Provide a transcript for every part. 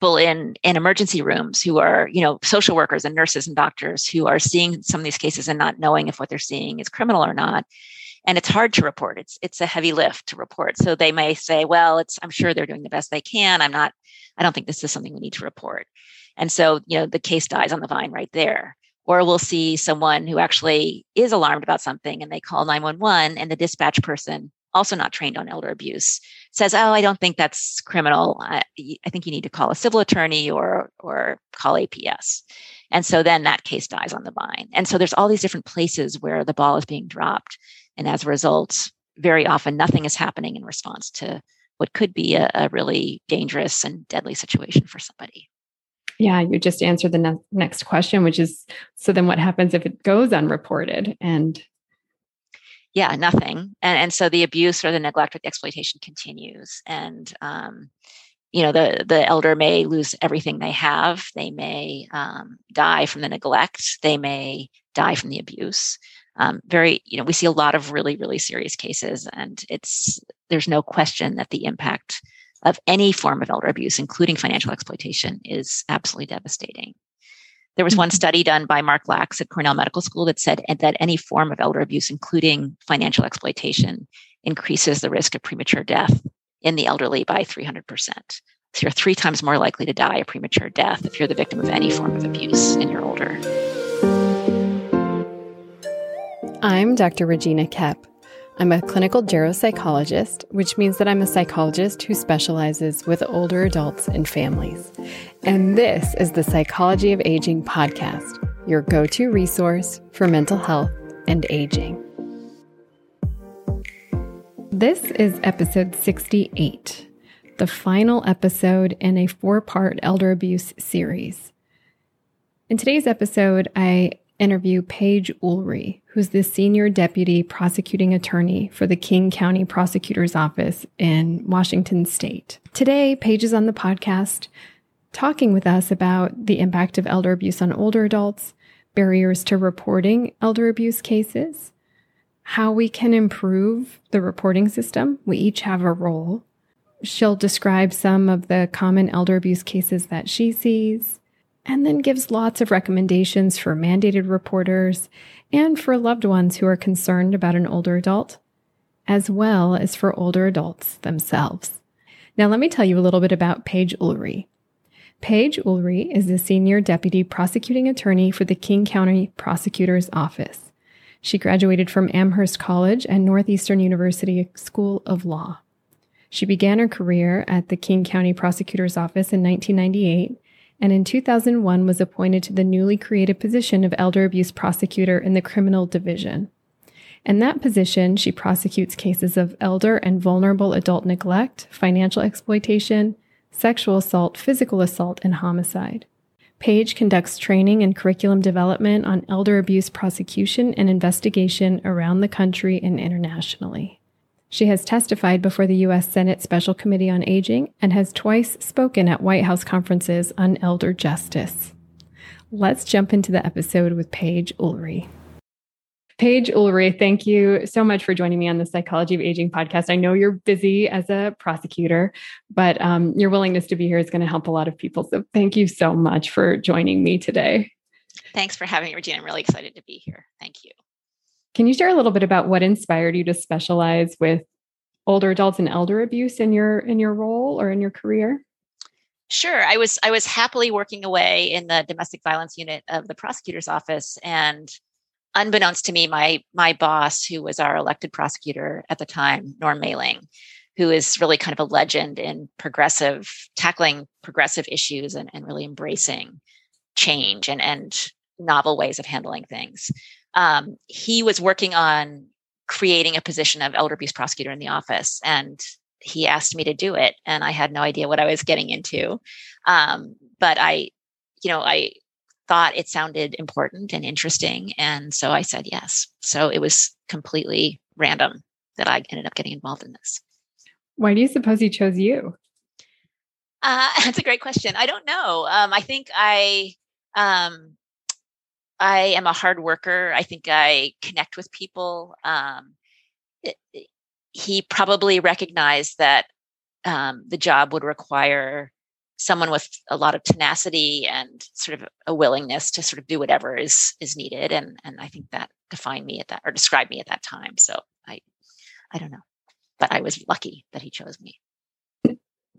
people in in emergency rooms who are you know social workers and nurses and doctors who are seeing some of these cases and not knowing if what they're seeing is criminal or not. And it's hard to report. It's it's a heavy lift to report. So they may say well it's i'm sure they're doing the best they can. I'm not i don't think this is something we need to report. And so you know the case dies on the vine right there. Or we'll see someone who actually is alarmed about something and they call 911 and the dispatch person also not trained on elder abuse says oh i don't think that's criminal i, I think you need to call a civil attorney or or call aps and so then that case dies on the vine and so there's all these different places where the ball is being dropped and as a result, very often nothing is happening in response to what could be a, a really dangerous and deadly situation for somebody. Yeah, you just answered the ne- next question, which is so then what happens if it goes unreported? And yeah, nothing. And, and so the abuse or the neglect or the exploitation continues. And, um, you know, the, the elder may lose everything they have. They may um, die from the neglect. They may die from the abuse um, very you know we see a lot of really really serious cases and it's there's no question that the impact of any form of elder abuse including financial exploitation is absolutely devastating there was one mm-hmm. study done by Mark Lachs at cornell medical school that said that any form of elder abuse including financial exploitation increases the risk of premature death in the elderly by 300% so you're three times more likely to die a premature death if you're the victim of any form of abuse and you're older I'm Dr. Regina Koepp. I'm a clinical geropsychologist, which means that I'm a psychologist who specializes with older adults and families. And this is the Psychology of Aging podcast, your go to resource for mental health and aging. This is episode 68, the final episode in a four part elder abuse series. In today's episode, I interview Page Ulrey, who's the senior deputy prosecuting attorney for the King County Prosecutor's Office in Washington State. Today, Page is on the podcast talking with us about the impact of elder abuse on older adults, barriers to reporting elder abuse cases, how we can improve the reporting system. We each have a role. She'll describe some of the common elder abuse cases that she sees and then gives lots of recommendations for mandated reporters and for loved ones who are concerned about an older adult, as well as for older adults themselves. Now, let me tell you a little bit about Page Ulrey. Page Ulrey is the senior deputy prosecuting attorney for the King County Prosecutor's Office. She graduated from Amherst College and Northeastern University School of Law. She began her career at the King County Prosecutor's Office in 1998 and in 2001 was appointed to the newly created position of Elder Abuse Prosecutor in the Criminal Division. In that position, she prosecutes cases of elder and vulnerable adult neglect, financial exploitation, sexual assault, physical assault, and homicide. Page conducts training and curriculum development on elder abuse prosecution and investigation around the country and internationally. She has testified before the U.S. Senate Special Committee on Aging and has twice spoken at White House conferences on elder justice. Let's jump into the episode with Page Ulrey. Page Ulrey, thank you so much for joining me on the Psychology of Aging podcast. I know you're busy as a prosecutor, but um, your willingness to be here is going to help a lot of people. So thank you so much for joining me today. Thanks for having me, Regina. I'm really excited to be here. Thank you. Can you share a little bit about what inspired you to specialize with older adults and elder abuse in your in your role or in your career? Sure. I was I was happily working away in the domestic violence unit of the prosecutor's office and unbeknownst to me my my boss who was our elected prosecutor at the time Norm Maleng who is really kind of a legend in progressive tackling progressive issues and, and really embracing change and and novel ways of handling things um, he was working on creating a position of elder abuse prosecutor in the office and he asked me to do it and i had no idea what i was getting into. Um, but i you know i thought it sounded important and interesting and so i said yes. So it was completely random that i ended up getting involved in this. Why do you suppose he chose you? Uh, that's a great question. I don't know. Um, i think i um, I am a hard worker. I think I connect with people. Um, it, he probably recognized that um, the job would require someone with a lot of tenacity and sort of a willingness to sort of do whatever is is needed and and i think that defined me at that or described me at that time so i i don't know but i was lucky that he chose me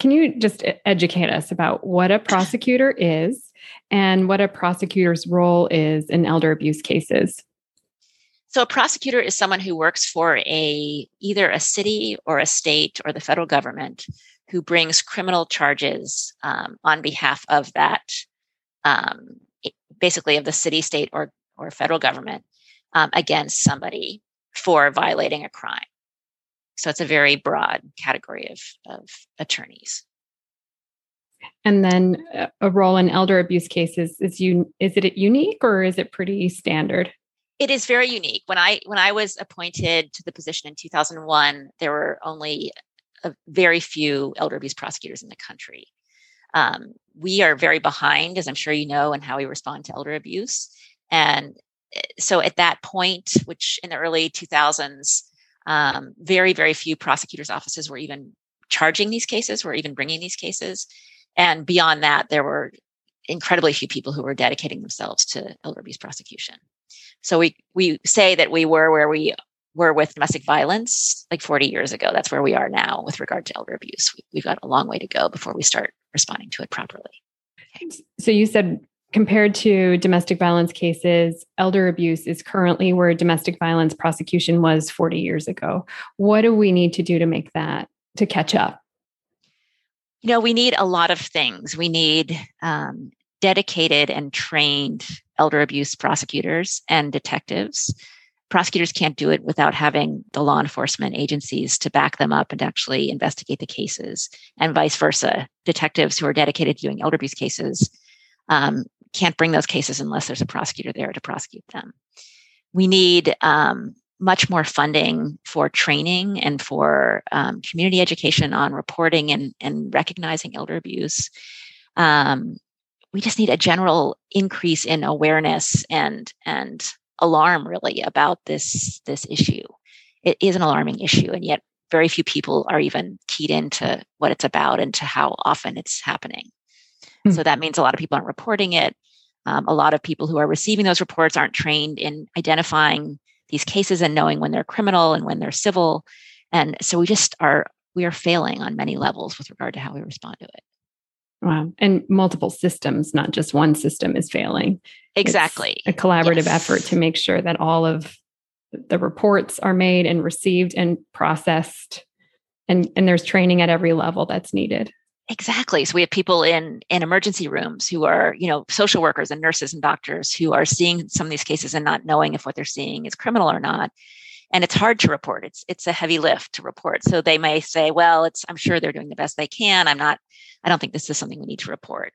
can you just educate us about what a prosecutor is and what a prosecutor's role is in elder abuse cases so a prosecutor is someone who works for a either a city or a state or the federal government who brings criminal charges um, on behalf of that, um, basically of the city, state, or or federal government um, against somebody for violating a crime. So it's a very broad category of of attorneys. And then uh, a role in elder abuse cases is you is it unique or is it pretty standard? it is very unique. When I when I was appointed to the position in 2001, there were only a very few elder abuse prosecutors in the country. Um, we are very behind, as I'm sure you know, in how we respond to elder abuse. And eh, so at that point, which in the early 2000s, um, very, very few prosecutors' offices were even charging these cases, were even bringing these cases. And beyond that, there were incredibly few people who were dedicating themselves to elder abuse prosecution. So we we say that we were where we were with domestic violence like 40 years ago. That's where we are now with regard to elder abuse. We, have got a long way to go before we start responding to it properly. So you said compared to domestic violence cases, elder abuse is currently where domestic violence prosecution was 40 years ago. What do we need to do to make that to catch up? You know, we need a lot of things. We need um, dedicated and trained elder abuse prosecutors and detectives prosecutors can't do it without having the law enforcement agencies to back them up and actually investigate the cases, and vice versa. Detectives who are dedicated to doing elder abuse cases um, can't bring those cases unless there's a prosecutor there to prosecute them. We need um, much more funding for training and for um, community education on reporting and, and recognizing elder abuse. Um, we just need a general increase in awareness and and alarm really about this this issue. It is an alarming issue, and yet very few people are even keyed into what it's about and to how often it's happening. Mm-hmm. So that means a lot of people aren't reporting it. Um, a lot of people who are receiving those reports aren't trained in identifying these cases and knowing when they're criminal and when they're civil. And so we just are we are failing on many levels with regard to how we respond to it. Wow. And multiple systems, not just one system is failing. Exactly. It's a collaborative yes. effort to make sure that all of the reports are made and received and processed and and there's training at every level that's needed. Exactly. So we have people in in emergency rooms who are, you know, social workers and nurses and doctors who are seeing some of these cases and not knowing if what they're seeing is criminal or not. And it's hard to report. It's it's a heavy lift to report. So they may say well it's i'm sure they're doing the best they can. I'm not i don't think this is something we need to report.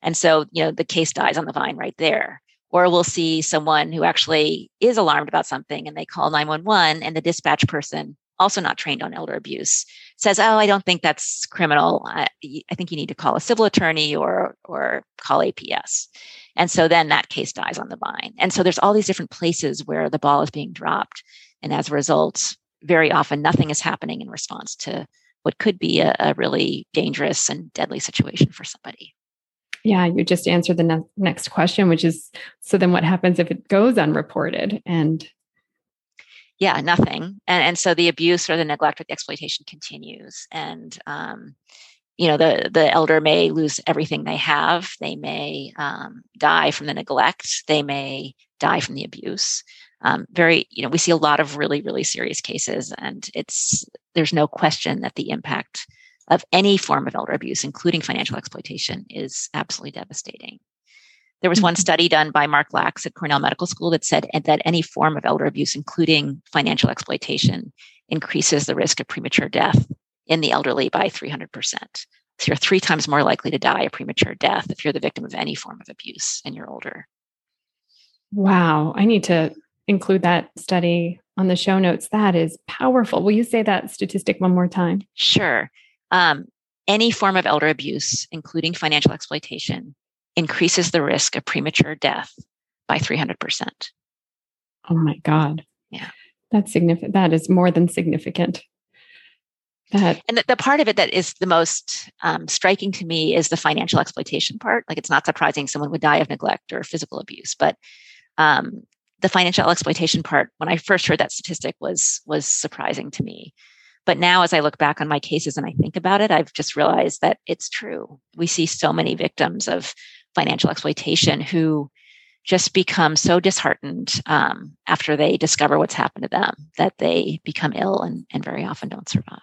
And so you know the case dies on the vine right there. Or we'll see someone who actually is alarmed about something and they call 911 and the dispatch person also not trained on elder abuse says oh i don't think that's criminal i, I think you need to call a civil attorney or or call aps and so then that case dies on the vine and so there's all these different places where the ball is being dropped and as a result, very often nothing is happening in response to what could be a, a really dangerous and deadly situation for somebody. Yeah, you just answered the ne- next question, which is so then what happens if it goes unreported? And yeah, nothing. And, and so the abuse or the neglect or the exploitation continues. And, um, you know, the, the elder may lose everything they have. They may um, die from the neglect. They may die from the abuse um, very you know we see a lot of really really serious cases and it's there's no question that the impact of any form of elder abuse including financial exploitation is absolutely devastating there was one mm-hmm. study done by Mark Lachs at cornell medical school that said that any form of elder abuse including financial exploitation increases the risk of premature death in the elderly by 300% so you're three times more likely to die a premature death if you're the victim of any form of abuse and you're older Wow, I need to include that study on the show notes. That is powerful. Will you say that statistic one more time? Sure. Um, any form of elder abuse, including financial exploitation, increases the risk of premature death by 300%. Oh my God. Yeah. That's significant. That is more than significant. That. And the, the, part of it that is the most um, striking to me is the financial exploitation part. Like it's not surprising someone would die of neglect or physical abuse, but um, the financial exploitation part, when I first heard that statistic, was was surprising to me. But now, as I look back on my cases and I think about it, I've just realized that it's true. We see so many victims of financial exploitation who just become so disheartened um, after they discover what's happened to them that they become ill and, and very often don't survive.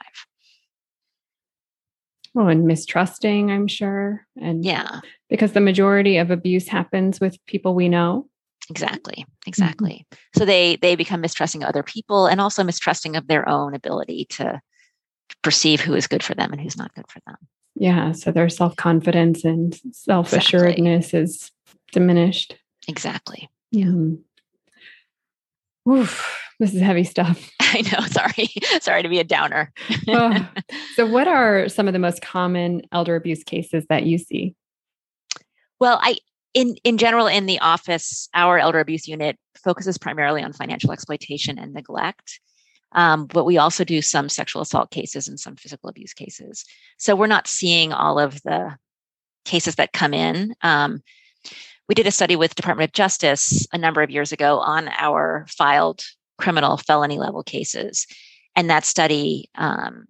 Well, and mistrusting, I'm sure. And yeah, because the majority of abuse happens with people we know. Exactly. Exactly. Mm-hmm. So they they become mistrusting of other people and also mistrusting of their own ability to perceive who is good for them and who's not good for them. Yeah. So their self confidence and self assuredness exactly. is diminished. Exactly. Yeah. Oof, this is heavy stuff. I know. Sorry. Sorry to be a downer. oh. So, what are some of the most common elder abuse cases that you see? Well, I in in general in the office, our elder abuse unit focuses primarily on financial exploitation and neglect. Um, but we also do some sexual assault cases and some physical abuse cases. So we're not seeing all of the cases that come in. Um, we did a study with Department of Justice a number of years ago on our filed criminal felony level cases, and that study um,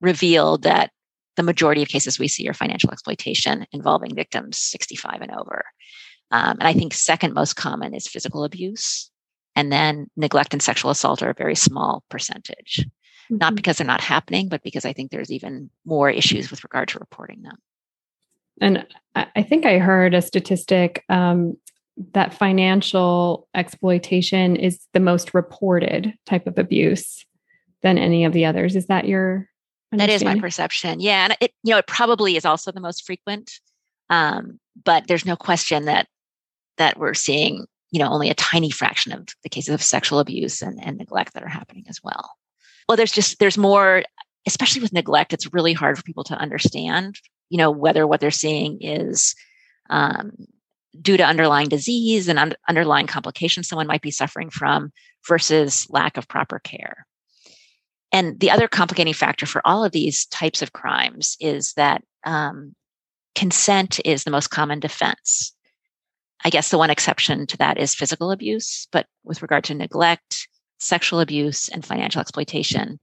revealed that the majority of cases we see are financial exploitation involving victims 65 and over. Um, and I think second most common is physical abuse, and then neglect and sexual assault are a very small percentage. Mm-hmm. Not because they're not happening, but because I think there's even more issues with regard to reporting them. And I think I heard a statistic um, that financial exploitation is the most reported type of abuse than any of the others. Is that your? That is my perception. Yeah, and it you know it probably is also the most frequent, um, but there's no question that that we're seeing you know only a tiny fraction of the cases of sexual abuse and, and neglect that are happening as well. Well, there's just there's more, especially with neglect. It's really hard for people to understand you know, whether what they're seeing is um, due to underlying disease and un- underlying complications someone might be suffering from versus lack of proper care. And the other complicating factor for all of these types of crimes is that um, consent is the most common defense. I guess the one exception to that is physical abuse, but with regard to neglect, sexual abuse, and financial exploitation,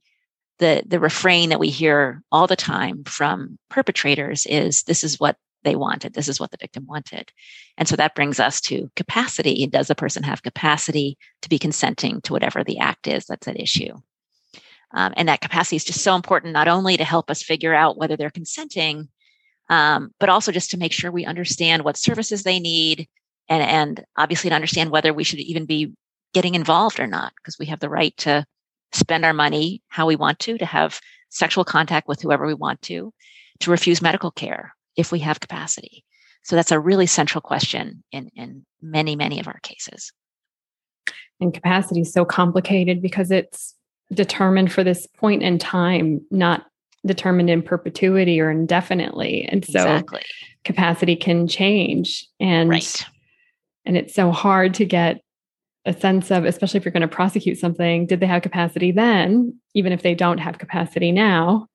the the refrain that we hear all the time from perpetrators is this is what they wanted. This is what the victim wanted. And so that brings us to capacity. Does the person have capacity to be consenting to whatever the act is that's at issue? Um, and that capacity is just so important not only to help us figure out whether they're consenting um, but also just to make sure we understand what services they need and and obviously to understand whether we should even be getting involved or not because we have the right to spend our money how we want to, to have sexual contact with whoever we want to, to refuse medical care if we have capacity. So that's a really central question in, in many, many of our cases. And capacity is so complicated because it's determined for this point in time, not determined in perpetuity or indefinitely. And so exactly. capacity can change. And right. And it's so hard to get a sense of, especially if you're going to prosecute something, did they have capacity then, even if they don't have capacity now?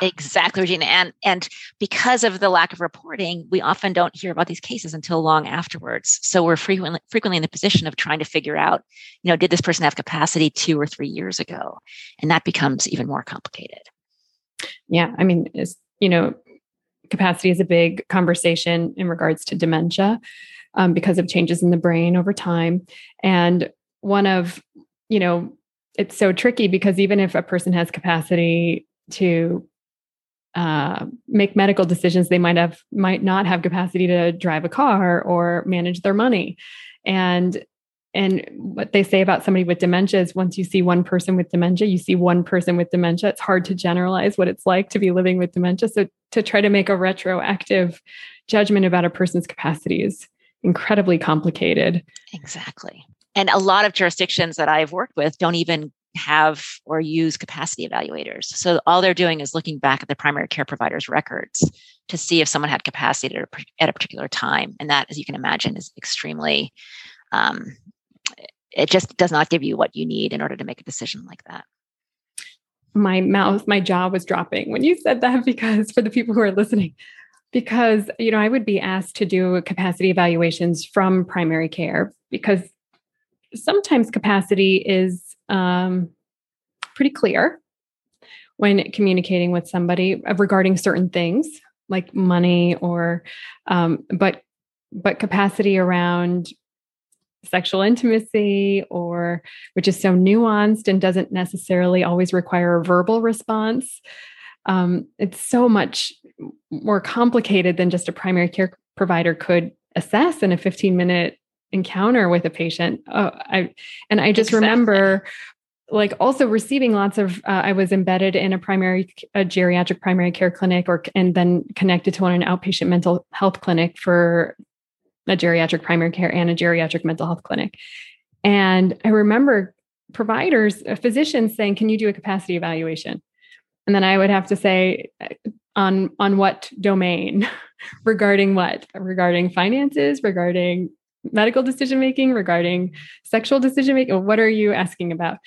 Exactly, Regina. And and because of the lack of reporting, we often don't hear about these cases until long afterwards. So we're frequently frequently in the position of trying to figure out, you know, did this person have capacity two or three years ago? And that becomes even more complicated. Yeah. I mean, you know, capacity is a big conversation in regards to dementia um, because of changes in the brain over time. And one of, you know, it's so tricky because even if a person has capacity to uh, make medical decisions, they might have might not have capacity to drive a car or manage their money. And and what they say about somebody with dementia is once you see one person with dementia, you see one person with dementia. It's hard to generalize what it's like to be living with dementia. So to try to make a retroactive judgment about a person's capacity is incredibly complicated. Exactly. And a lot of jurisdictions that I've worked with don't even have or use capacity evaluators. So all they're doing is looking back at the primary care provider's records to see if someone had capacity at a, particular time. And that, as you can imagine, is extremely, um, it just does not give you what you need in order to make a decision like that. my mouth, my jaw was dropping when you said that because for the people who are listening, because you know, I would be asked to do capacity evaluations from primary care because sometimes capacity is um, pretty clear when communicating with somebody regarding certain things like money or um, but but capacity around sexual intimacy or which is so nuanced and doesn't necessarily always require a verbal response um, it's so much more complicated than just a primary care provider could assess in a 15 minute encounter with a patient. Oh, I, and i just exactly. remember like also receiving lots of uh, i was embedded in a primary a geriatric primary care clinic or and then connected to one an outpatient mental health clinic for a geriatric primary care and a geriatric mental health clinic. And i remember providers uh, physicians saying can you do a capacity evaluation and then i would have to say on on what domain? Regarding what? Regarding finances regarding medical decision making regarding sexual decision making what are you asking about?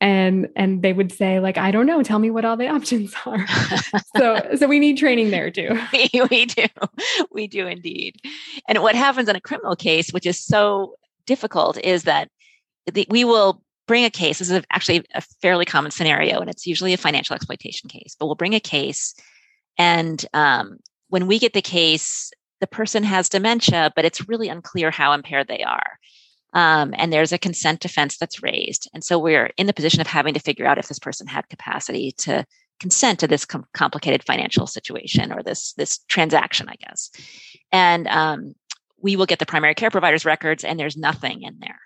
And and they would say like i don't know. Tell me what all the options are. So so we need training there too. We, we do. We do indeed. And what happens in a criminal case which is so difficult is that the, we will bring a case this is actually a fairly common scenario and it's usually a financial exploitation case but we'll bring a case and um, when we get the case the person has dementia but it's really unclear how impaired they are um, and there's a consent defense that's raised. And so we're in the position of having to figure out if this person had capacity to consent to this com- complicated financial situation or this this transaction, I guess. And um, we will get the primary care provider's records, and there's nothing in there,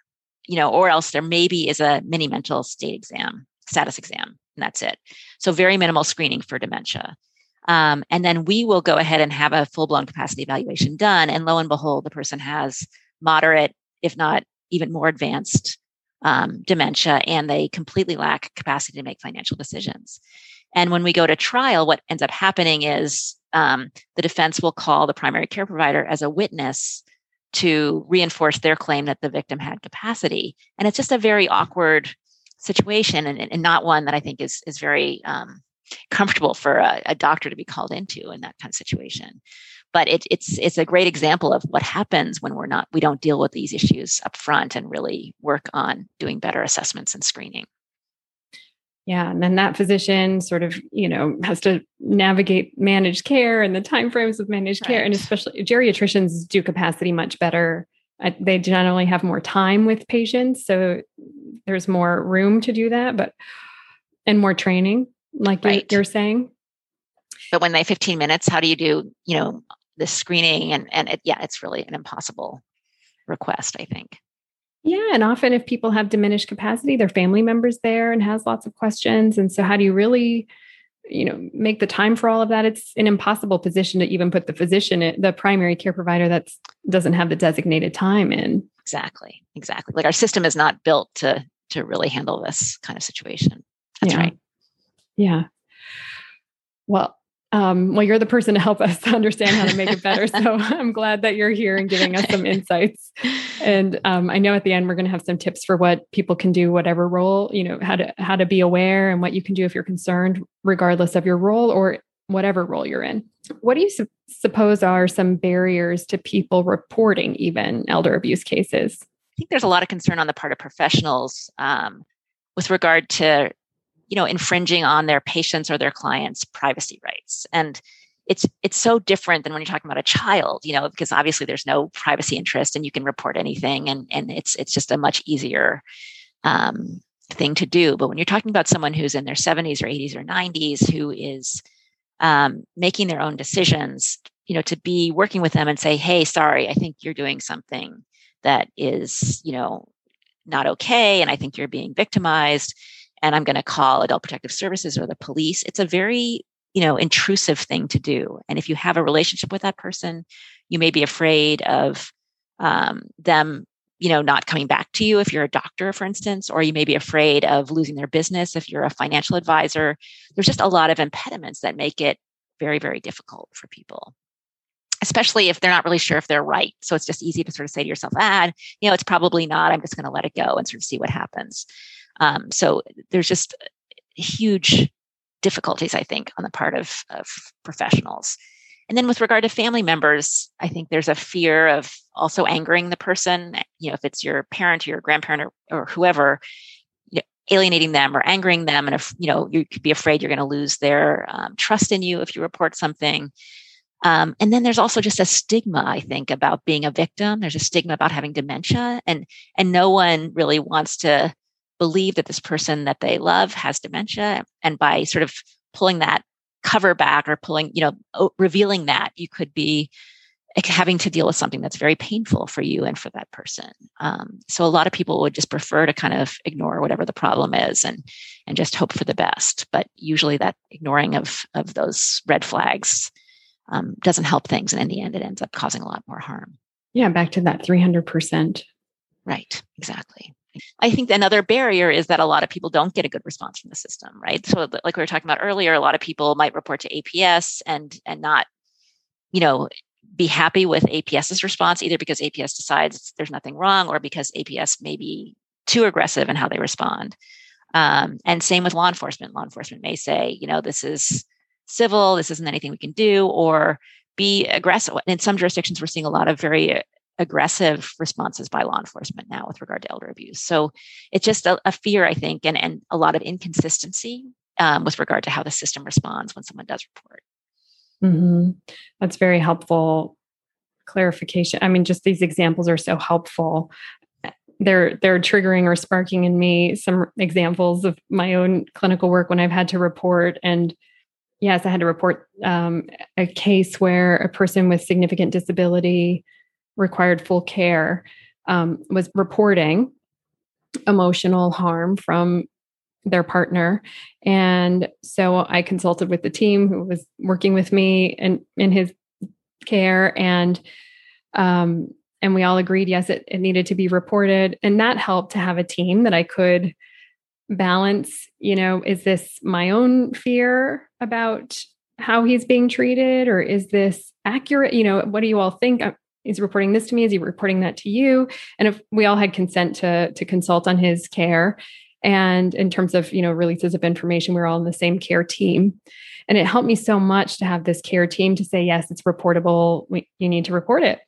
you know, or else there maybe is a mini mental state exam, status exam, and that's it. So very minimal screening for dementia. Um, and then we will go ahead and have a full blown capacity evaluation done, and lo and behold, the person has moderate, if not even more advanced um, dementia and they completely lack capacity to make financial decisions. And when we go to trial, what ends up happening is um, the defense will call the primary care provider as a witness to reinforce their claim that the victim had capacity. And it's just a very awkward situation and, and not one that I think is, is very um, comfortable for a, a, doctor to be called into in that kind of situation but it, it's it's a great example of what happens when we're not we don't deal with these issues up front and really work on doing better assessments and screening yeah and then that physician sort of you know has to navigate managed care and the timeframes of managed right. care and especially geriatricians do capacity much better they generally have more time with patients so there's more room to do that but and more training like right. you're, saying but when they 15 minutes how do you do you know the screening and and it, yeah it's really an impossible request i think yeah and often if people have diminished capacity their family members there and has lots of questions. And so how do you really you know make the time for all of that? It's an impossible position to even put the physician the primary care provider that doesn't have the designated time in. Exactly exactly. Like our system is not built to to really handle this kind of situation. That's yeah. right. Yeah. Well um, well, you're the person to help us understand how to make it better. So I'm glad that you're here and giving us some insights. And um, I know at the end we're going to have some tips for what people can do, whatever role, you know, how to how to be aware and what you can do if you're concerned, regardless of your role or whatever role you're in. What do you su- suppose are some barriers to people reporting even elder abuse cases? I think there's a lot of concern on the part of professionals um, with regard to you know infringing on their patients or their clients privacy rights. And it's it's so different than when you're talking about a child you know because obviously there's no privacy interest and you can report anything and and it's it's just a much easier um, thing to do. But when you're talking about someone who's in their 70s or 80s or 90s who is um, making their own decisions you know to be working with them and say hey sorry i think you're doing something that is you know not okay and i think you're being victimized and I'm going to call adult protective services or the police. It's a very, you know, intrusive thing to do. And if you have a relationship with that person, you may be afraid of um, them, you know, not coming back to you if you're a doctor, for instance, or you may be afraid of losing their business if you're a financial advisor. There's just a lot of impediments that make it very, very difficult for people especially if they're not really sure if they're right. So it's just easy to sort of say to yourself, ah, you know, it's probably not. I'm just going to let it go and sort of see what happens. Um, so there's just huge difficulties, I think, on the part of, of professionals. And then with regard to family members, I think there's a fear of also angering the person. You know, if it's your parent or your grandparent or, or whoever, you know, alienating them or angering them, and if you know you could be afraid you're going to lose their um, trust in you if you report something. Um, and then there's also just a stigma, I think, about being a victim. There's a stigma about having dementia, and and no one really wants to believe that this person that they love has dementia. And by sort of pulling that cover back or pulling, you know, revealing that, you could be having to deal with something that's very painful for you and for that person. Um, so a lot of people would just prefer to kind of ignore whatever the problem is and and just hope for the best. But usually that ignoring of of those red flags um, doesn't help things, and in the end, it ends up causing a lot more harm. Yeah, back to that three hundred percent. Right. Exactly. I think another barrier is that a lot of people don't get a good response from the system, right? So, like we were talking about earlier, a lot of people might report to APS and and not, you know, be happy with APS's response either because APS decides there's nothing wrong or because APS may be too aggressive in how they respond. Um, and same with law enforcement. Law enforcement may say, you know, this is civil, this isn't anything we can do, or be aggressive. And In some jurisdictions, we're seeing a lot of very aggressive responses by law enforcement now with regard to elder abuse. So it's just a, a fear, I think, and, and a lot of inconsistency um, with regard to how the system responds when someone does report. Mm-hmm. That's very helpful clarification. I mean, just these examples are so helpful. They're they're triggering or sparking in me some examples of my own clinical work when I've had to report. And yes, I had to report um, a case where a person with significant disability required full care um, was reporting emotional harm from their partner. And so i consulted with the team who was working with me and in his care and um, and we all agreed yes it, it needed to be reported. And that helped to have a team that i could balance you know is this my own fear about how he's being treated or is this accurate? You know what do you all think is reporting this to me? Is he reporting that to you? And if we all had consent to to consult on his care and in terms of you know releases of information we we're all in the same care team. And it helped me so much to have this care team to say yes it's reportable. We, you need to report it.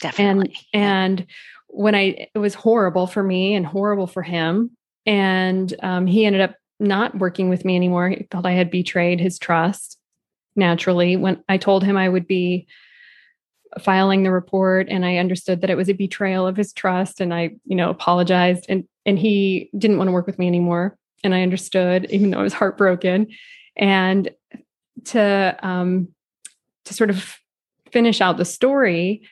Definitely. And and when i it was horrible for me and horrible for him. And um, he ended up not working with me anymore. He felt i had betrayed his trust naturally. When i told him i would be filing the report and I understood that it was a betrayal of his trust and I, you know, apologized and and he didn't want to work with me anymore and I understood even though I was heartbroken. And to um to sort of finish out the story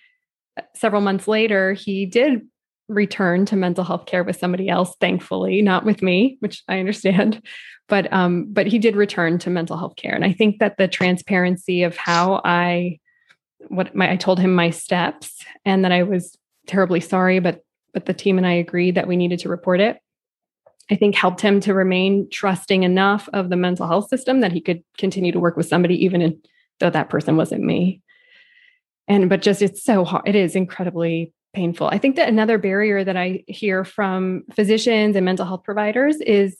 several months later he did return to mental health care with somebody else thankfully not with me which i understand but um but he did return to mental health care and i think that the transparency of how i what my, I told him my steps and that I was terribly sorry, but but the team and I agreed that we needed to report it. I think helped him to remain trusting enough of the mental health system that he could continue to work with somebody, even in, though that person wasn't me. And but just it's so hard. It is incredibly painful. I think that another barrier that I hear from physicians and mental health providers is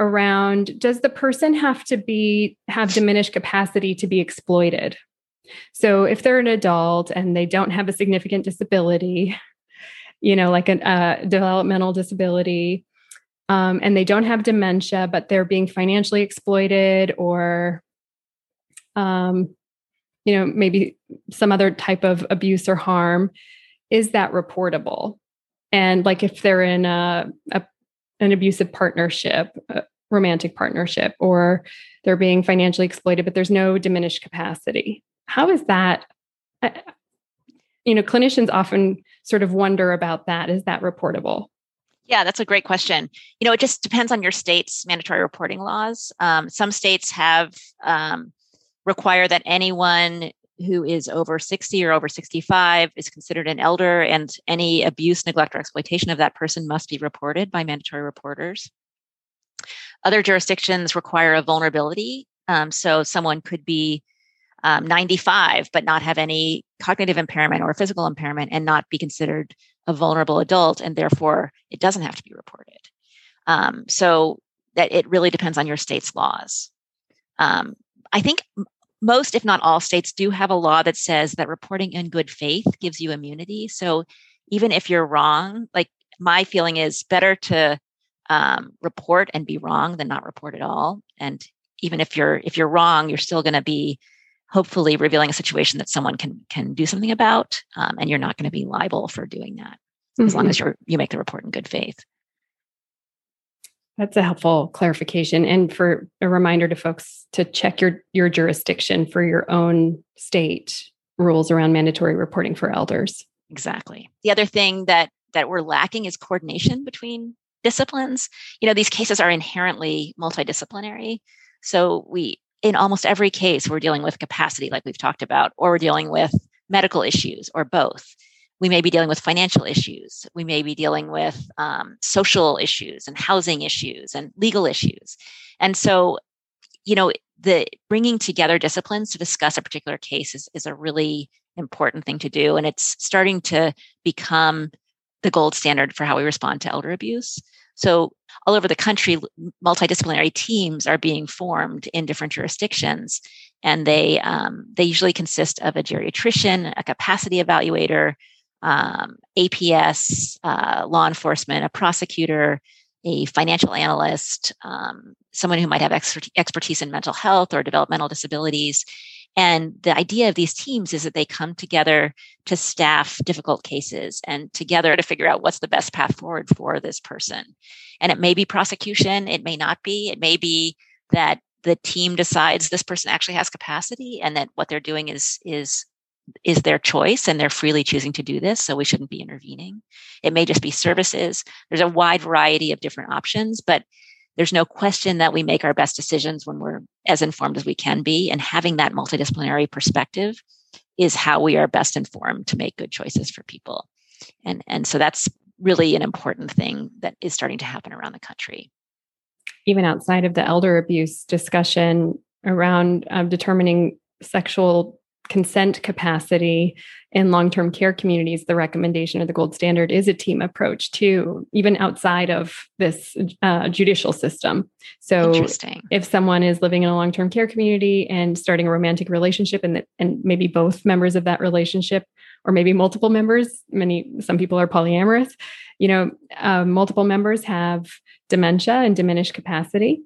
around does the person have to be have diminished capacity to be exploited so if they're an adult and they don't have a significant disability, you know, like a uh, developmental disability, um, and they don't have dementia, but they're being financially exploited or, um, you know, maybe some other type of abuse or harm, is that reportable? And like if they're in a, a an abusive partnership, a romantic partnership, or they're being financially exploited, but there's no diminished capacity how is that? You know, clinicians often sort of wonder about that. Is that reportable? Yeah, that's a great question. You know, it just depends on your state's mandatory reporting laws. Um, some states have um, require that anyone who is over 60 or over 65 is considered an elder, and any abuse, neglect, or exploitation of that person must be reported by mandatory reporters. Other jurisdictions require a vulnerability. Um, so someone could be um, 95 but not have any cognitive impairment or physical impairment and not be considered a vulnerable adult and therefore it doesn't have to be reported um, so that it really depends on your state's laws um, I think most, if not all, states do have a law that says that reporting in good faith gives you immunity. So even if you're wrong, like my feeling is better to um, report and be wrong than not report at all. And even if you're if you're wrong, you're still going to be hopefully revealing a situation that someone can can do something about, um, and you're not going to be liable for doing that mm-hmm. as long as mm-hmm. you're you make the report in good faith. That's a helpful clarification, and for a reminder to folks to check your your jurisdiction for your own state rules around mandatory reporting for elders. Exactly. The other thing that that we're lacking is coordination between disciplines. You know, these cases are inherently multidisciplinary. So we in almost every case we're dealing with capacity like we've talked about or we're dealing with medical issues or both. We may be dealing with financial issues. We may be dealing with um, social issues and housing issues and legal issues. And so you know the bringing together disciplines to discuss a particular case is, is a really important thing to do. And it's starting to become the gold standard for how we respond to elder abuse so all over the country, multidisciplinary teams are being formed in different jurisdictions, and they um, they usually consist of a geriatrician, a capacity evaluator, um, APS, uh, law enforcement, a prosecutor, a financial analyst, um, someone who might have expertise in mental health or developmental disabilities, and the idea of these teams is that they come together to staff difficult cases and together to figure out what's the best path forward for this person. And it may be prosecution, it may not be, it may be that the team decides this person actually has capacity and that what they're doing is is is their choice and they're freely choosing to do this so we shouldn't be intervening. It may just be services. There's a wide variety of different options but there's no question that we make our best decisions when we're as informed as we can be. And having that multidisciplinary perspective is how we are best informed to make good choices for people. And, and so that's really an important thing that is starting to happen around the country. Even outside of the elder abuse discussion around um, determining sexual consent capacity in long-term care communities the recommendation or the gold standard is a team approach too even outside of this uh, judicial system. So if someone is living in a long-term care community and starting a romantic relationship and, and maybe both members of that relationship or maybe multiple members many some people are polyamorous you know uh, multiple members have dementia and diminished capacity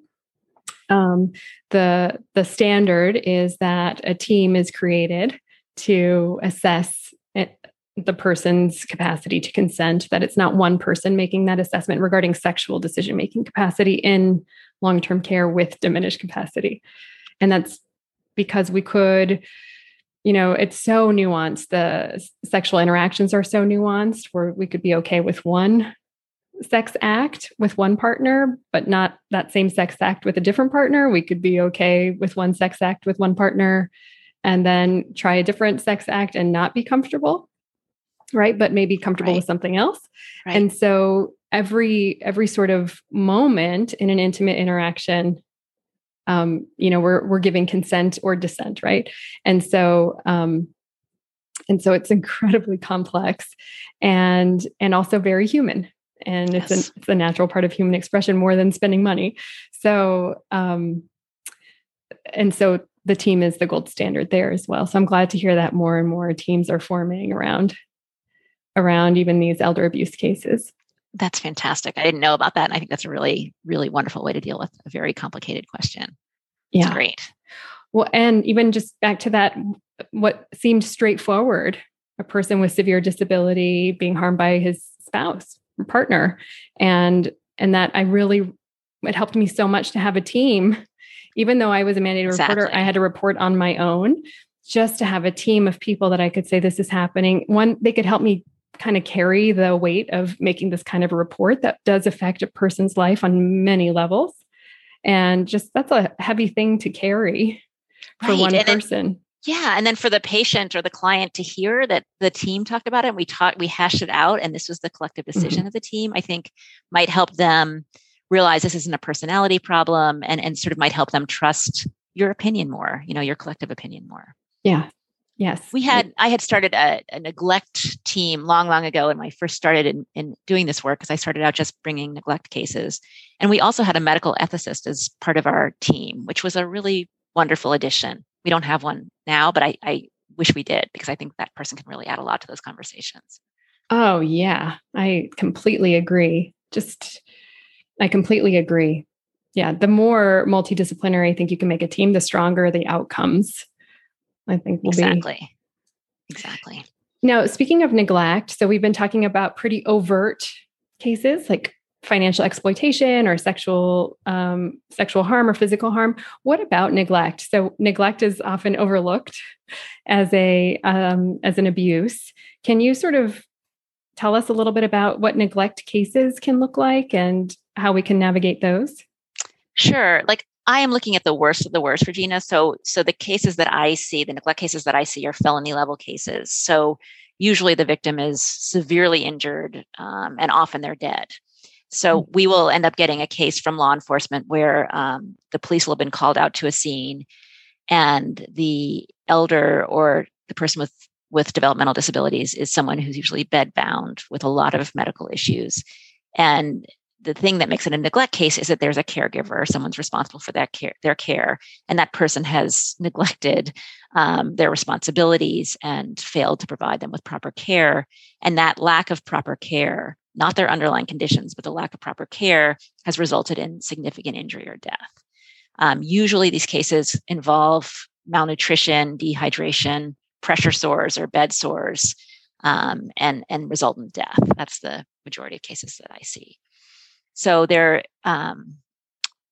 um, the the standard is that a team is created to assess it, the person's capacity to consent. That it's not one person making that assessment regarding sexual decision making capacity in long term care with diminished capacity, and that's because we could you know it's so nuanced the sexual interactions are so nuanced where we could be okay with one sex act with one partner, but not that same sex act with a different partner. We could be okay with one sex act with one partner and then try a different sex act and not be comfortable. Right. But maybe comfortable right. with something else. Right. And so every every sort of moment in an intimate interaction um, you know we're we're giving consent or dissent right and so um, and so it's incredibly complex and and also very human and yes. it's, an, it's a natural part of human expression more than spending money. So um and so the team is the gold standard there as well. So i'm glad to hear that more and more teams are forming around around even these elder abuse cases. That's fantastic. I didn't know about that and i think that's a really really wonderful way to deal with a very complicated question. Yeah. it's great. Well and even just back to that what seemed straightforward a person with severe disability being harmed by his spouse partner and and that i really it helped me so much to have a team even though i was a mandated exactly. reporter i had to report on my own just to have a team of people that i could say this is happening one they could help me kind of carry the weight of making this kind of a report that does affect a person's life on many levels and just that's a heavy thing to carry for right. one and person yeah and then for the patient or the client to hear that the team talked about it and we talked we hashed it out and this was the collective decision mm-hmm. of the team i think might help them realize this isn't a personality problem and and sort of might help them trust your opinion more you know your collective opinion more yeah yes we had i had started a, a neglect team long long ago when i first started in, in doing this work because i started out just bringing neglect cases and we also had a medical ethicist as part of our team which was a really wonderful addition. We don't have one now, but I, I wish we did because I think that person can really add a lot to those conversations. Oh, yeah. I completely agree. Just, I completely agree. Yeah. The more multidisciplinary I think you can make a team, the stronger the outcomes. I think will exactly. be. Exactly. Now, speaking of neglect, so we've been talking about pretty overt cases like financial exploitation or sexual um, sexual harm or physical harm. What about neglect? So neglect is often overlooked as a um, as an abuse. Can you sort of tell us a little bit about what neglect cases can look like and how we can navigate those? Sure. Like I am looking at the worst of the worst, Regina. So, so the cases that I see, the neglect cases that I see, are felony level cases. So, usually the victim is severely injured, um, and often they're dead. So, hmm. we will end up getting a case from law enforcement where um, the police will have been called out to a scene, and the elder or the person with with developmental disabilities is someone who's usually bed bound with a lot of medical issues and the thing that makes it a neglect case is that there's a caregiver, someone's responsible for that care, their care, and that person has neglected um, their responsibilities and failed to provide them with proper care. And that lack of proper care, not their underlying conditions, but the lack of proper care, has resulted in significant injury or death. Um, usually, these cases involve malnutrition, dehydration, pressure sores, or bed sores, um, and and result in death. That's the majority of cases that I see. So they're um,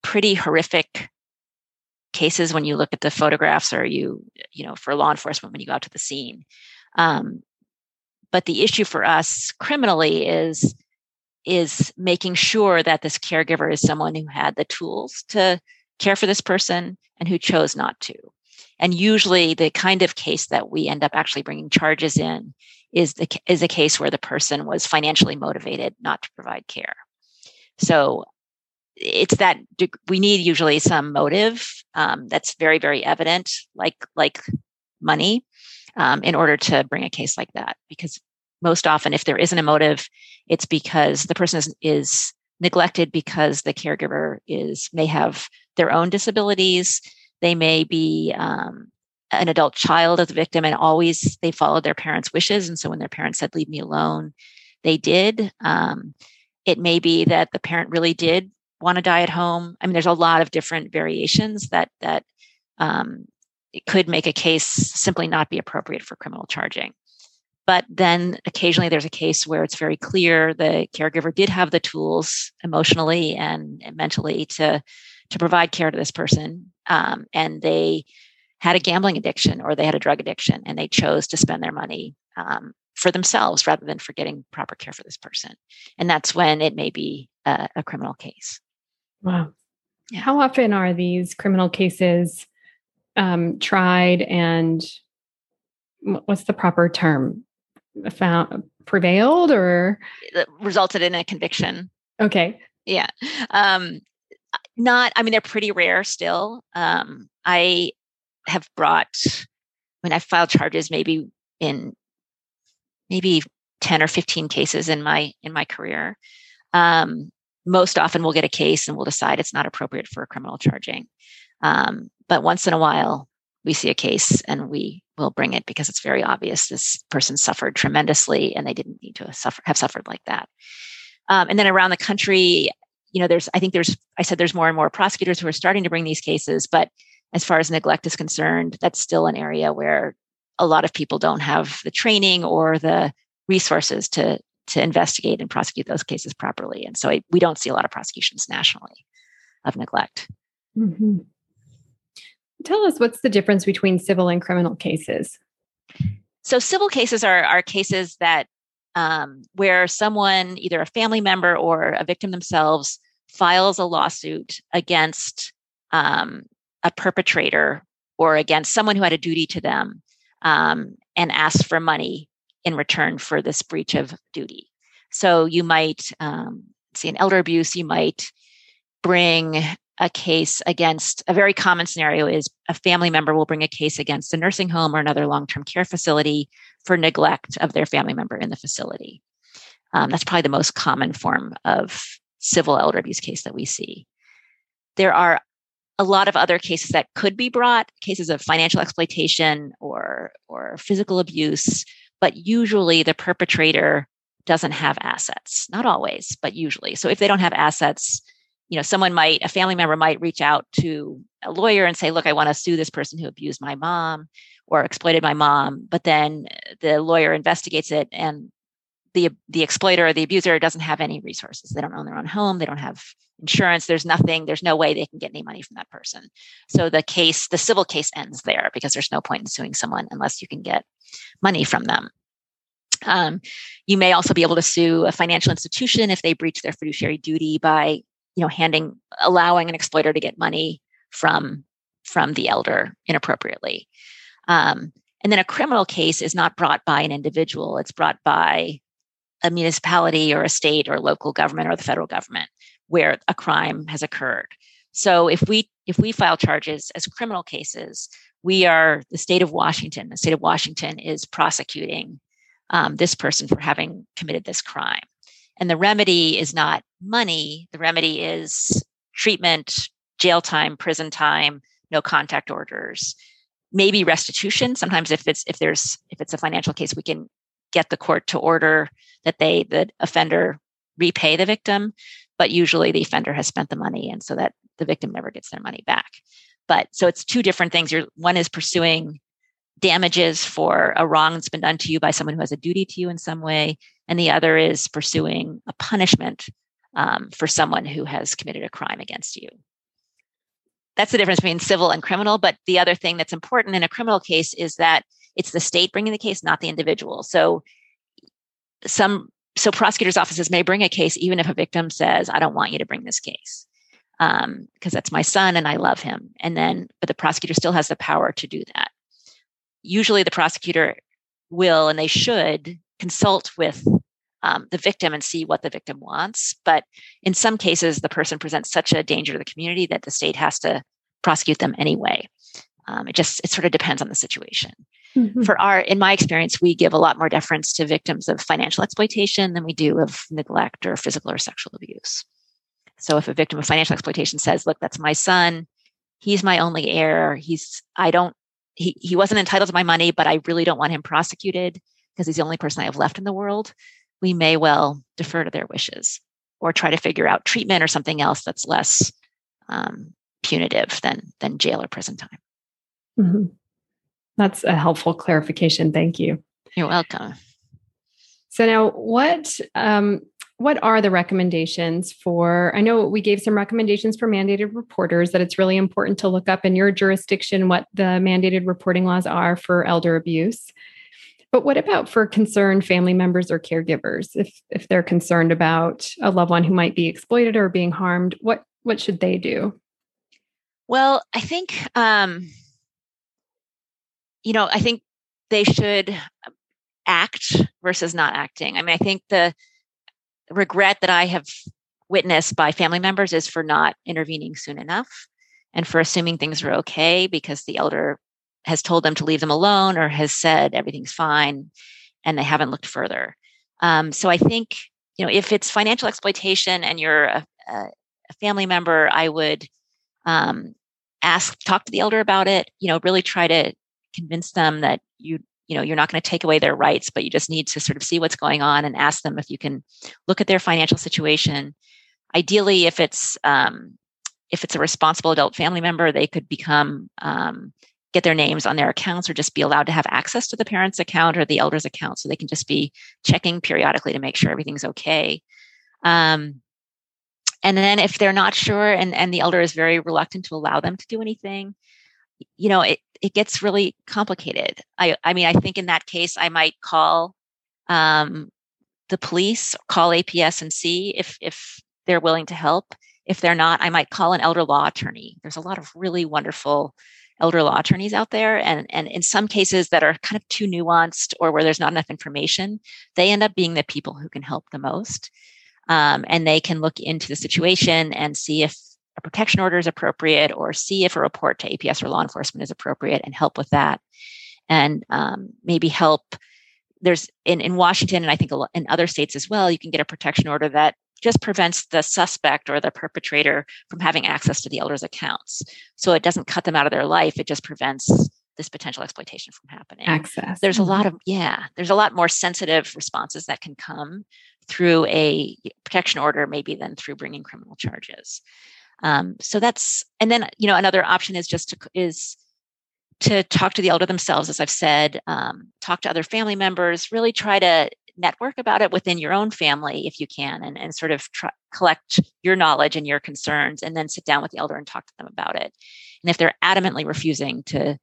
pretty horrific cases when you look at the photographs or you, you know, for law enforcement when you go out to the scene. Um, but the issue for us criminally is is making sure that this caregiver is someone who had the tools to care for this person and who chose not to. And usually, the kind of case that we end up actually bringing charges in is the is a case where the person was financially motivated not to provide care. So it's that we need usually some motive um, that's very very evident, like like money, um, in order to bring a case like that. Because most often, if there isn't a motive, it's because the person is, is neglected because the caregiver is may have their own disabilities. They may be um, an adult child of the victim, and always they followed their parents' wishes. And so when their parents said, "Leave me alone," they did. Um, it may be that the parent really did want to die at home. I mean, there's a lot of different variations that that um, could make a case simply not be appropriate for criminal charging. But then occasionally there's a case where it's very clear the caregiver did have the tools emotionally and, mentally to to provide care to this person, um, and they had a gambling addiction or they had a drug addiction, and they chose to spend their money um, for themselves rather than for getting proper care for this person. And that's when it may be a, a criminal case. Wow. Yeah. How often are these criminal cases um, tried and what's the proper term? Found prevailed or resulted in a conviction? Okay. Yeah. Um, not, I mean, they're pretty rare still. Um, I have brought, I mean, I filed charges maybe in maybe 10 or 15 cases in my in my career um, most often we'll get a case and we'll decide it's not appropriate for criminal charging um, but once in a while we see a case and we will bring it because it's very obvious this person suffered tremendously and they didn't need to suffer, have suffered like that um, and then around the country you know there's i think there's i said there's more and more prosecutors who are starting to bring these cases but as far as neglect is concerned that's still an area where a lot of people don't have the training or the resources to to investigate and prosecute those cases properly. And so I, we don't see a lot of prosecutions nationally of neglect. Mm-hmm. Tell us what's the difference between civil and criminal cases? So civil cases are are cases that um, where someone, either a family member or a victim themselves, files a lawsuit against um, a perpetrator or against someone who had a duty to them um, and ask for money in return for this breach of duty. So you might um, see an elder abuse, you might bring a case against a very common scenario is a family member will bring a case against a nursing home or another long-term care facility for neglect of their family member in the facility. Um, that's probably the most common form of civil elder abuse case that we see. There are a lot of other cases that could be brought, cases of financial exploitation or or physical abuse, but usually the perpetrator doesn't have assets. Not always, but usually. So if they don't have assets, you know, someone might, a family member might reach out to a lawyer and say, look, I want to sue this person who abused my mom or exploited my mom. But then the lawyer investigates it and the the exploiter or the abuser doesn't have any resources. They don't own their own home. They don't have insurance. There's nothing. There's no way they can get any money from that person. So the case, the civil case, ends there because there's no point in suing someone unless you can get money from them. Um, you may also be able to sue a financial institution if they breach their fiduciary duty by, you know, handing allowing an exploiter to get money from from the elder inappropriately. Um, and then a criminal case is not brought by an individual; it's brought by a municipality or a state or local government or the federal government where a crime has occurred. So if we if we file charges as criminal cases, we are the state of Washington. The state of Washington is prosecuting um, this person for having committed this crime. And the remedy is not money. The remedy is treatment, jail time, prison time, no contact orders, maybe restitution. Sometimes if it's if there's if it's a financial case, we can get the court to order that they the offender repay the victim. But usually the offender has spent the money and so that the victim never gets their money back. But so it's two different things. You're one is pursuing damages for a wrong that's been done to you by someone who has a duty to you in some way and the other is pursuing a punishment um, for someone who has committed a crime against you that's the difference between civil and criminal but the other thing that's important in a criminal case is that it's the state bringing the case, not the individual. So some so prosecutors' offices may bring a case even if a victim says, "I don't want you to bring this case." because um, that's my son and I love him. And then, but the prosecutor still has the power to do that. Usually, the prosecutor will and they should consult with um, the victim and see what the victim wants. But in some cases, the person presents such a danger to the community that the state has to prosecute them anyway. Um, it just it sort of depends on the situation. Mm-hmm. For our, in my experience, we give a lot more deference to victims of financial exploitation than we do of neglect or physical or sexual abuse. So if a victim of financial exploitation says, look, that's my son, he's my only heir, he's, I don't, he, he wasn't entitled to my money, but I really don't want him prosecuted because he's the only person I have left in the world, we may well defer to their wishes or try to figure out treatment or something else that's less um, punitive than, than jail or prison time. Mm-hmm. That's a helpful clarification. Thank you. You're welcome. So now, what um, what are the recommendations for? I know we gave some recommendations for mandated reporters that it's really important to look up in your jurisdiction what the mandated reporting laws are for elder abuse. But what about for concerned family members or caregivers? If if they're concerned about a loved one who might be exploited or being harmed, what what should they do? Well, I think um, you know, I think they should act versus not acting. I mean, I think the regret that I have witnessed by family members is for not intervening soon enough and for assuming things are okay because the elder has told them to leave them alone or has said everything's fine and they haven't looked further. Um, so I think, you know, if it's financial exploitation and you're a, a family member, I would um, ask, talk to the elder about it, you know, really try to convince them that you you know you're not going to take away their rights but you just need to sort of see what's going on and ask them if you can look at their financial situation ideally if it's um, if it's a responsible adult family member they could become um, get their names on their accounts or just be allowed to have access to the parents account or the elders account so they can just be checking periodically to make sure everything's okay. Um, and then if they're not sure and, and the elder is very reluctant to allow them to do anything you know it, it gets really complicated. I i mean i think in that case i might call um, the police call aps and see if if they're willing to help. If they're not i might call an elder law attorney. There's a lot of really wonderful elder law attorneys out there and and in some cases that are kind of too nuanced or where there's not enough information they end up being the people who can help the most um, and they can look into the situation and see if a protection order is appropriate or see if a report to APS or law enforcement is appropriate and help with that. And um, maybe help. There's in, in Washington and I think in other states as well, you can get a protection order that just prevents the suspect or the perpetrator from having access to the elder's accounts. So it doesn't cut them out of their life. It just prevents this potential exploitation from happening. Access. There's a lot of, yeah, there's a lot more sensitive responses that can come through a protection order, maybe than through bringing criminal charges. Um, so that's, and then, you know, another option is just to, is to talk to the elder themselves, as I've said, um, talk to other family members, really try to network about it within your own family if you can, and, and sort of try, collect your knowledge and your concerns, and then sit down with the elder and talk to them about it. And if they're adamantly refusing to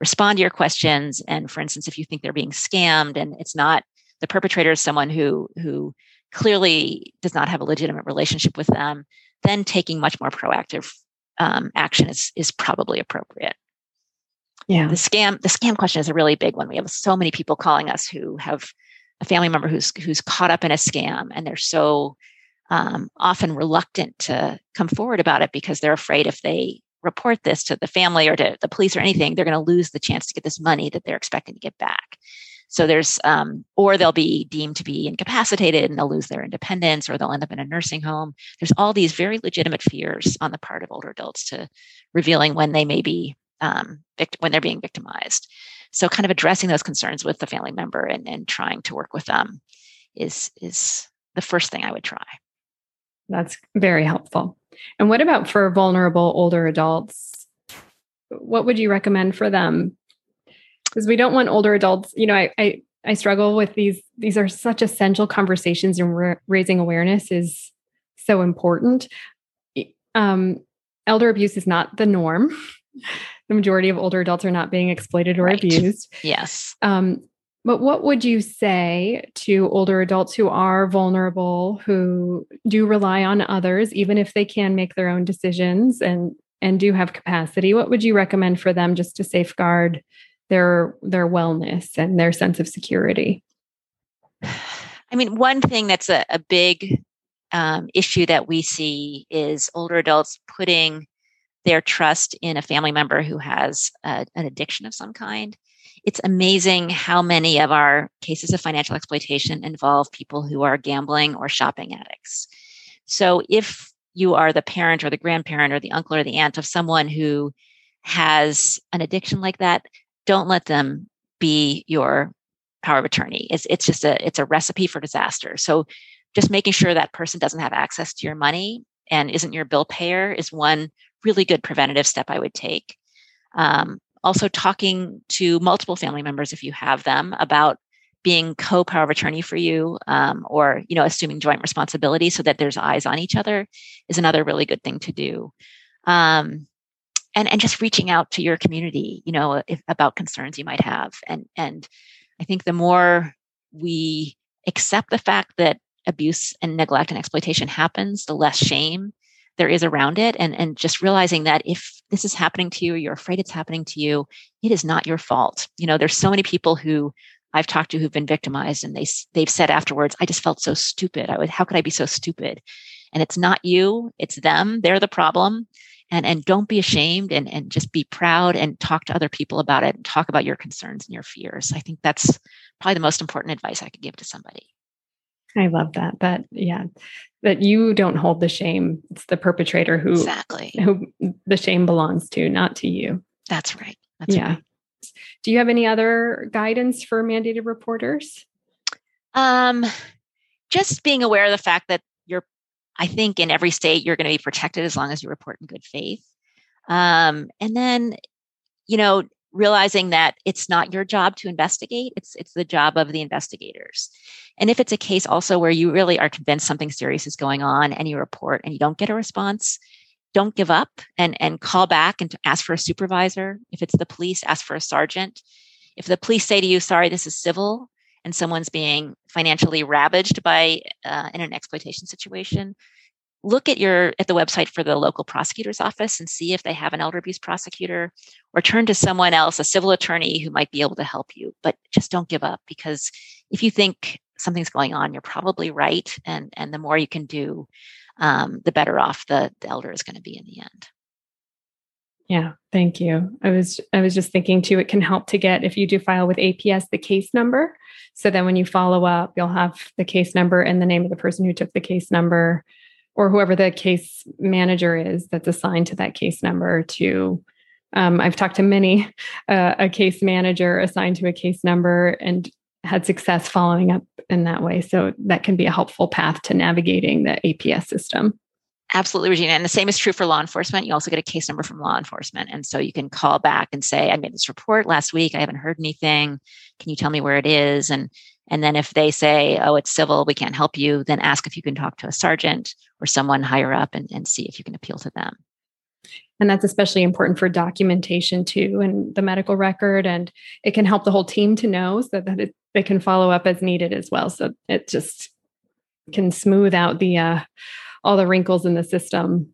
respond to your questions, and for instance, if you think they're being scammed and it's not the perpetrator is someone who who clearly does not have a legitimate relationship with them, then taking much more proactive um, action is is probably appropriate. Yeah. The scam the scam question is a really big one. We have so many people calling us who have a family member who's who's caught up in a scam and they're so um, often reluctant to come forward about it because they're afraid if they report this to the family or to the police or anything, they're going to lose the chance to get this money that they're expecting to get back. So there's, um, or they'll be deemed to be incapacitated and they'll lose their independence or they'll end up in a nursing home. There's all these very legitimate fears on the part of older adults to revealing when they may be um, vict- when they're being victimized. So, kind of addressing those concerns with the family member and, and trying to work with them is is the first thing I would try. That's very helpful. And what about for vulnerable older adults? What would you recommend for them? Because we don't want older adults. You know, I, I I struggle with these. These are such essential conversations, and ra- raising awareness is so important. Um, elder abuse is not the norm the majority of older adults are not being exploited or right. abused. Yes. Um, but what would you say to older adults who are vulnerable, who do rely on others, even if they can make their own decisions and and do have capacity? What would you recommend for them just to safeguard their their wellness and their sense of security? I mean, one thing that's a, a big um, issue that we see is older adults putting their trust in a family member who has a, an addiction of some kind. It's amazing how many of our cases of financial exploitation involve people who are gambling or shopping addicts. So if you are the parent or the grandparent or the uncle or the aunt of someone who has an addiction like that, don't let them be your power of attorney. It's, it's just a it's a recipe for disaster. So just making sure that person doesn't have access to your money and isn't your bill payer is one really good preventative step I would take. Um, also, talking to multiple family members, if you have them, about being co-power of attorney for you, um, or you know, assuming joint responsibility so that there's eyes on each other, is another really good thing to do. Um, and and just reaching out to your community, you know, if, about concerns you might have, and and I think the more we accept the fact that abuse and neglect and exploitation happens, the less shame there is around it and and just realizing that if this is happening to you you're afraid it's happening to you it is not your fault. You know there's so many people who I've talked to who've been victimized and they they've said afterwards I just felt so stupid. I would how could I be so stupid? And it's not you it's them. They're the problem. And and don't be ashamed and and just be proud and talk to other people about it and talk about your concerns and your fears. I think that's probably the most important advice I could give to somebody I love that. That yeah, that you don't hold the shame. It's the perpetrator who exactly who the shame belongs to, not to you. That's right. That's yeah. Right. Do you have any other guidance for mandated reporters? Um, just being aware of the fact that you're, I think in every state you're going to be protected as long as you report in good faith. Um, and then, you know, realizing that it's not your job to investigate it's it's the job of the investigators. And if it's a case also where you really are convinced something serious is going on and you report and you don't get a response don't give up and and call back and ask for a supervisor. If it's the police ask for a sergeant. If the police say to you sorry this is civil and someone's being financially ravaged by uh, in an exploitation situation look at your at the website for the local prosecutor's office and see if they have an elder abuse prosecutor or turn to someone else a civil attorney who might be able to help you but just don't give up because if you think something's going on you're probably right and and the more you can do um, the better off the, the elder is going to be in the end Yeah, thank you. I was I was just thinking too it can help to get if you do file with APS the case number. So then when you follow up, you'll have the case number and the name of the person who took the case number or whoever the case manager is that's assigned to that case number to um, I've talked to many uh, a case manager assigned to a case number and had success following up in that way. So that can be a helpful path to navigating the APS system. Absolutely, Regina. And the same is true for law enforcement. You also get a case number from law enforcement. And so you can call back and say, I made this report last week. I haven't heard anything. Can you tell me where it is? And and then if they say, oh, it's civil, we can't help you, then ask if you can talk to a sergeant or someone higher up and, and see if you can appeal to them. And that's especially important for documentation too, and the medical record. And it can help the whole team to know so that it, they can follow up as needed as well. So it just can smooth out the uh, all the wrinkles in the system.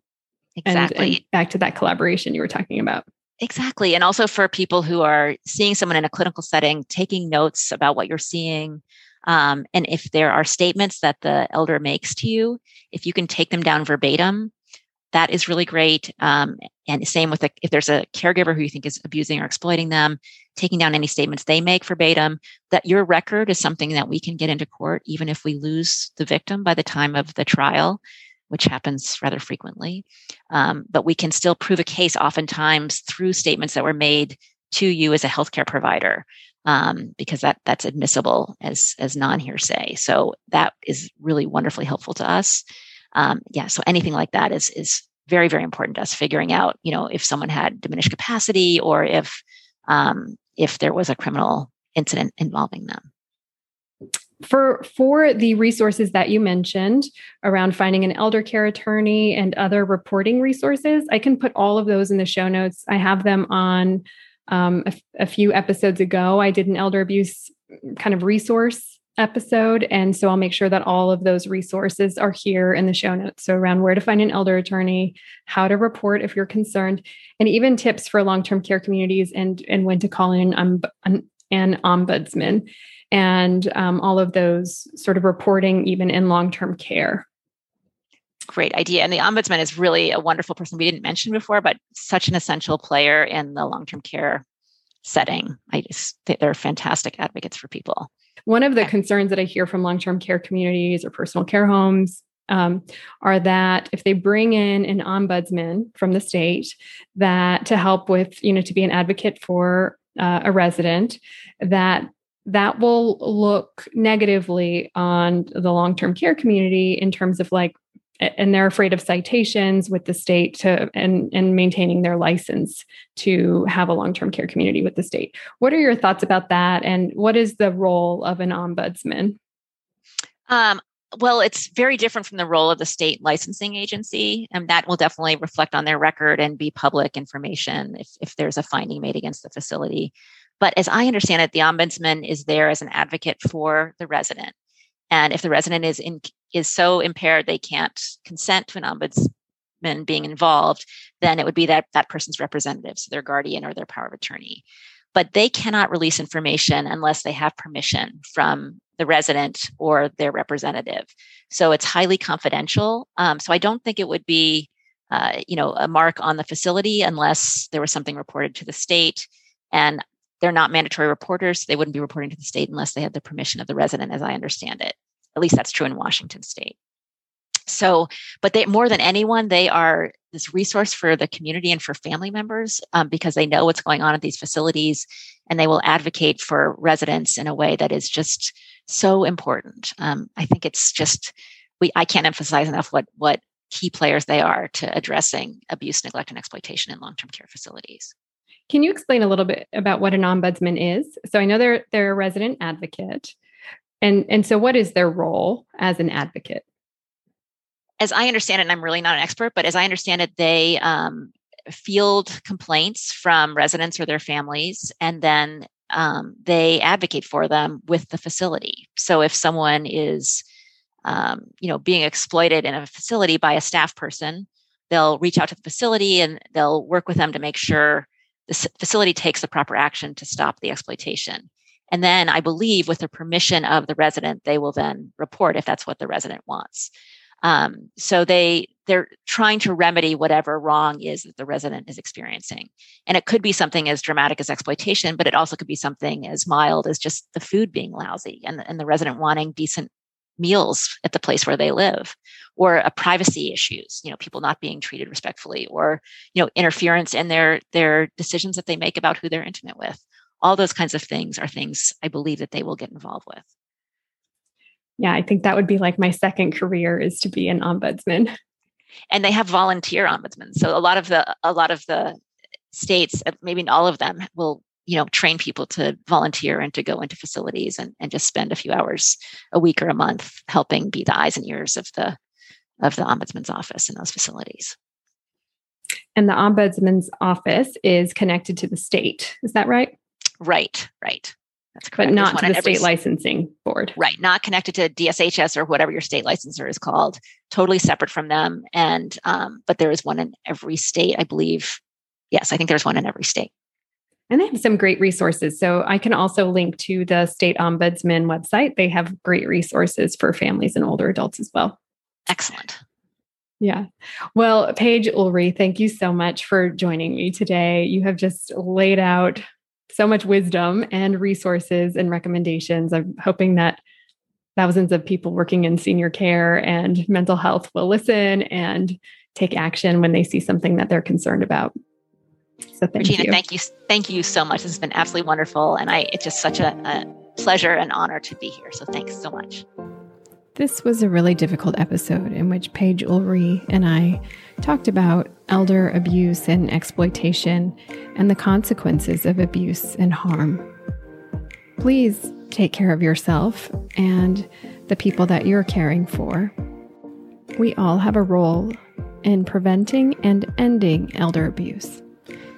Exactly. And, and back to that collaboration you were talking about. Exactly. And also for people who are seeing someone in a clinical setting, taking notes about what you're seeing. Um, and if there are statements that the elder makes to you, if you can take them down verbatim, that is really great. Um, and same with the, if there's a caregiver who you think is abusing or exploiting them, taking down any statements they make verbatim, that your record is something that we can get into court, even if we lose the victim by the time of the trial which happens rather frequently. Um, but we can still prove a case oftentimes through statements that were made to you as a healthcare provider. Um, because that that's admissible as as non hearsay. So that is really wonderfully helpful to us. Um, yeah. So anything like that is is very very important to us. Figuring out you know if someone had diminished capacity or if um, if there was a criminal incident involving them for for the resources that you mentioned around finding an elder care attorney and other reporting resources i can put all of those in the show notes. I have them on um, a, few episodes ago. I did an elder abuse kind of resource episode and so i'll make sure that all of those resources are here in the show notes. So around where to find an elder attorney how to report if you're concerned and even tips for long-term care communities and and when to call in. Um, an ombudsman and um, all of those sort of reporting, even in long term care. Great idea. And the ombudsman is really a wonderful person we didn't mention before, but such an essential player in the long term care setting. I just think they're fantastic advocates for people. One of the concerns that I hear from long term care communities or personal care homes um, are that if they bring in an ombudsman from the state that to help with you know to be an advocate for uh, a resident that that will look negatively on the long-term care community in terms of like and they're afraid of citations with the state to and and maintaining their license to have a long-term care community with the state. What are your thoughts about that and what is the role of an ombudsman? Um, well, it's very different from the role of the state licensing agency, and that will definitely reflect on their record and be public information if, if there's a finding made against the facility. But as I understand it, the ombudsman is there as an advocate for the resident. And if the resident is in, is so impaired they can't consent to an ombudsman being involved, then it would be that that person's representative, so their guardian or their power of attorney. But they cannot release information unless they have permission from the resident or their representative. So it's highly confidential. Um, so I don't think it would be, uh, you know, a mark on the facility unless there was something reported to the state. And they're not mandatory reporters. They wouldn't be reporting to the state unless they had the permission of the resident, as I understand it. At least that's true in Washington state. So, but they more than anyone, they are this resource for the community and for family members um, because they know what's going on at these facilities and they will advocate for residents in a way that is just so important. Um, I think it's just we I can't emphasize enough what what key players they are to addressing abuse, neglect, and exploitation in long-term care facilities. Can you explain a little bit about what an ombudsman is? So I know they're they're a resident advocate. And and so what is their role as an advocate? As I understand it, and I'm really not an expert, but as I understand it, they um, field complaints from residents or their families, and then um, they advocate for them with the facility. So if someone is, um, you know, being exploited in a facility by a staff person, they'll reach out to the facility and they'll work with them to make sure the facility takes the proper action to stop the exploitation. And then I believe with the permission of the resident, they will then report if that's what the resident wants. Um, so they they're trying to remedy whatever wrong is that the resident is experiencing. And it could be something as dramatic as exploitation, but it also could be something as mild as just the food being lousy and, and the resident wanting decent meals at the place where they live or a privacy issues you know people not being treated respectfully or you know interference in their their decisions that they make about who they're intimate with. All those kinds of things are things i believe that they will get involved with. Yeah i think that would be like my second career is to be an ombudsman. And they have volunteer ombudsmen so a lot of the a lot of the states uh, maybe all of them will you know train people to volunteer and to go into facilities and, and just spend a few hours a week or a month helping be the eyes and ears of the of the ombudsman's office in those facilities and the ombudsman's office is connected to the state is that right right right that's correct. But not to the state licensing board. Right. Not connected to DSHS or whatever your state licensor is called. Totally separate from them. And, um, but there is one in every state, I believe. Yes, I think there's one in every state. And they have some great resources. So I can also link to the state ombudsman website. They have great resources for families and older adults as well. Excellent. Yeah. Well, Page Ulrey, thank you so much for joining me today. You have just laid out so much wisdom and resources and recommendations. I'm hoping that thousands of people working in senior care and mental health will listen and take action when they see something that they're concerned about. So thank Regina, you. thank you. Thank you so much. This has been absolutely wonderful. And I it's just such a, a pleasure and honor to be here. So thanks so much. This was a really difficult episode in which Page Ulrey and I talked about elder abuse and exploitation and the consequences of abuse and harm. Please take care of yourself and the people that you're caring for. We all have a role in preventing and ending elder abuse.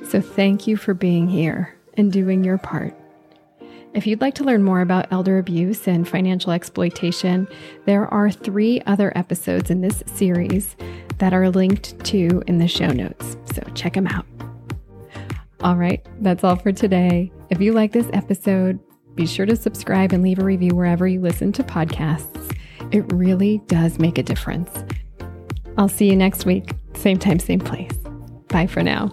So thank you for being here and doing your part. If you'd like to learn more about elder abuse and financial exploitation, there are three other episodes in this series that are linked to in the show notes. So check them out. All right, that's all for today. If you like this episode, be sure to subscribe and leave a review wherever you listen to podcasts. It really does make a difference. I'll see you next week, same time, same place. Bye for now.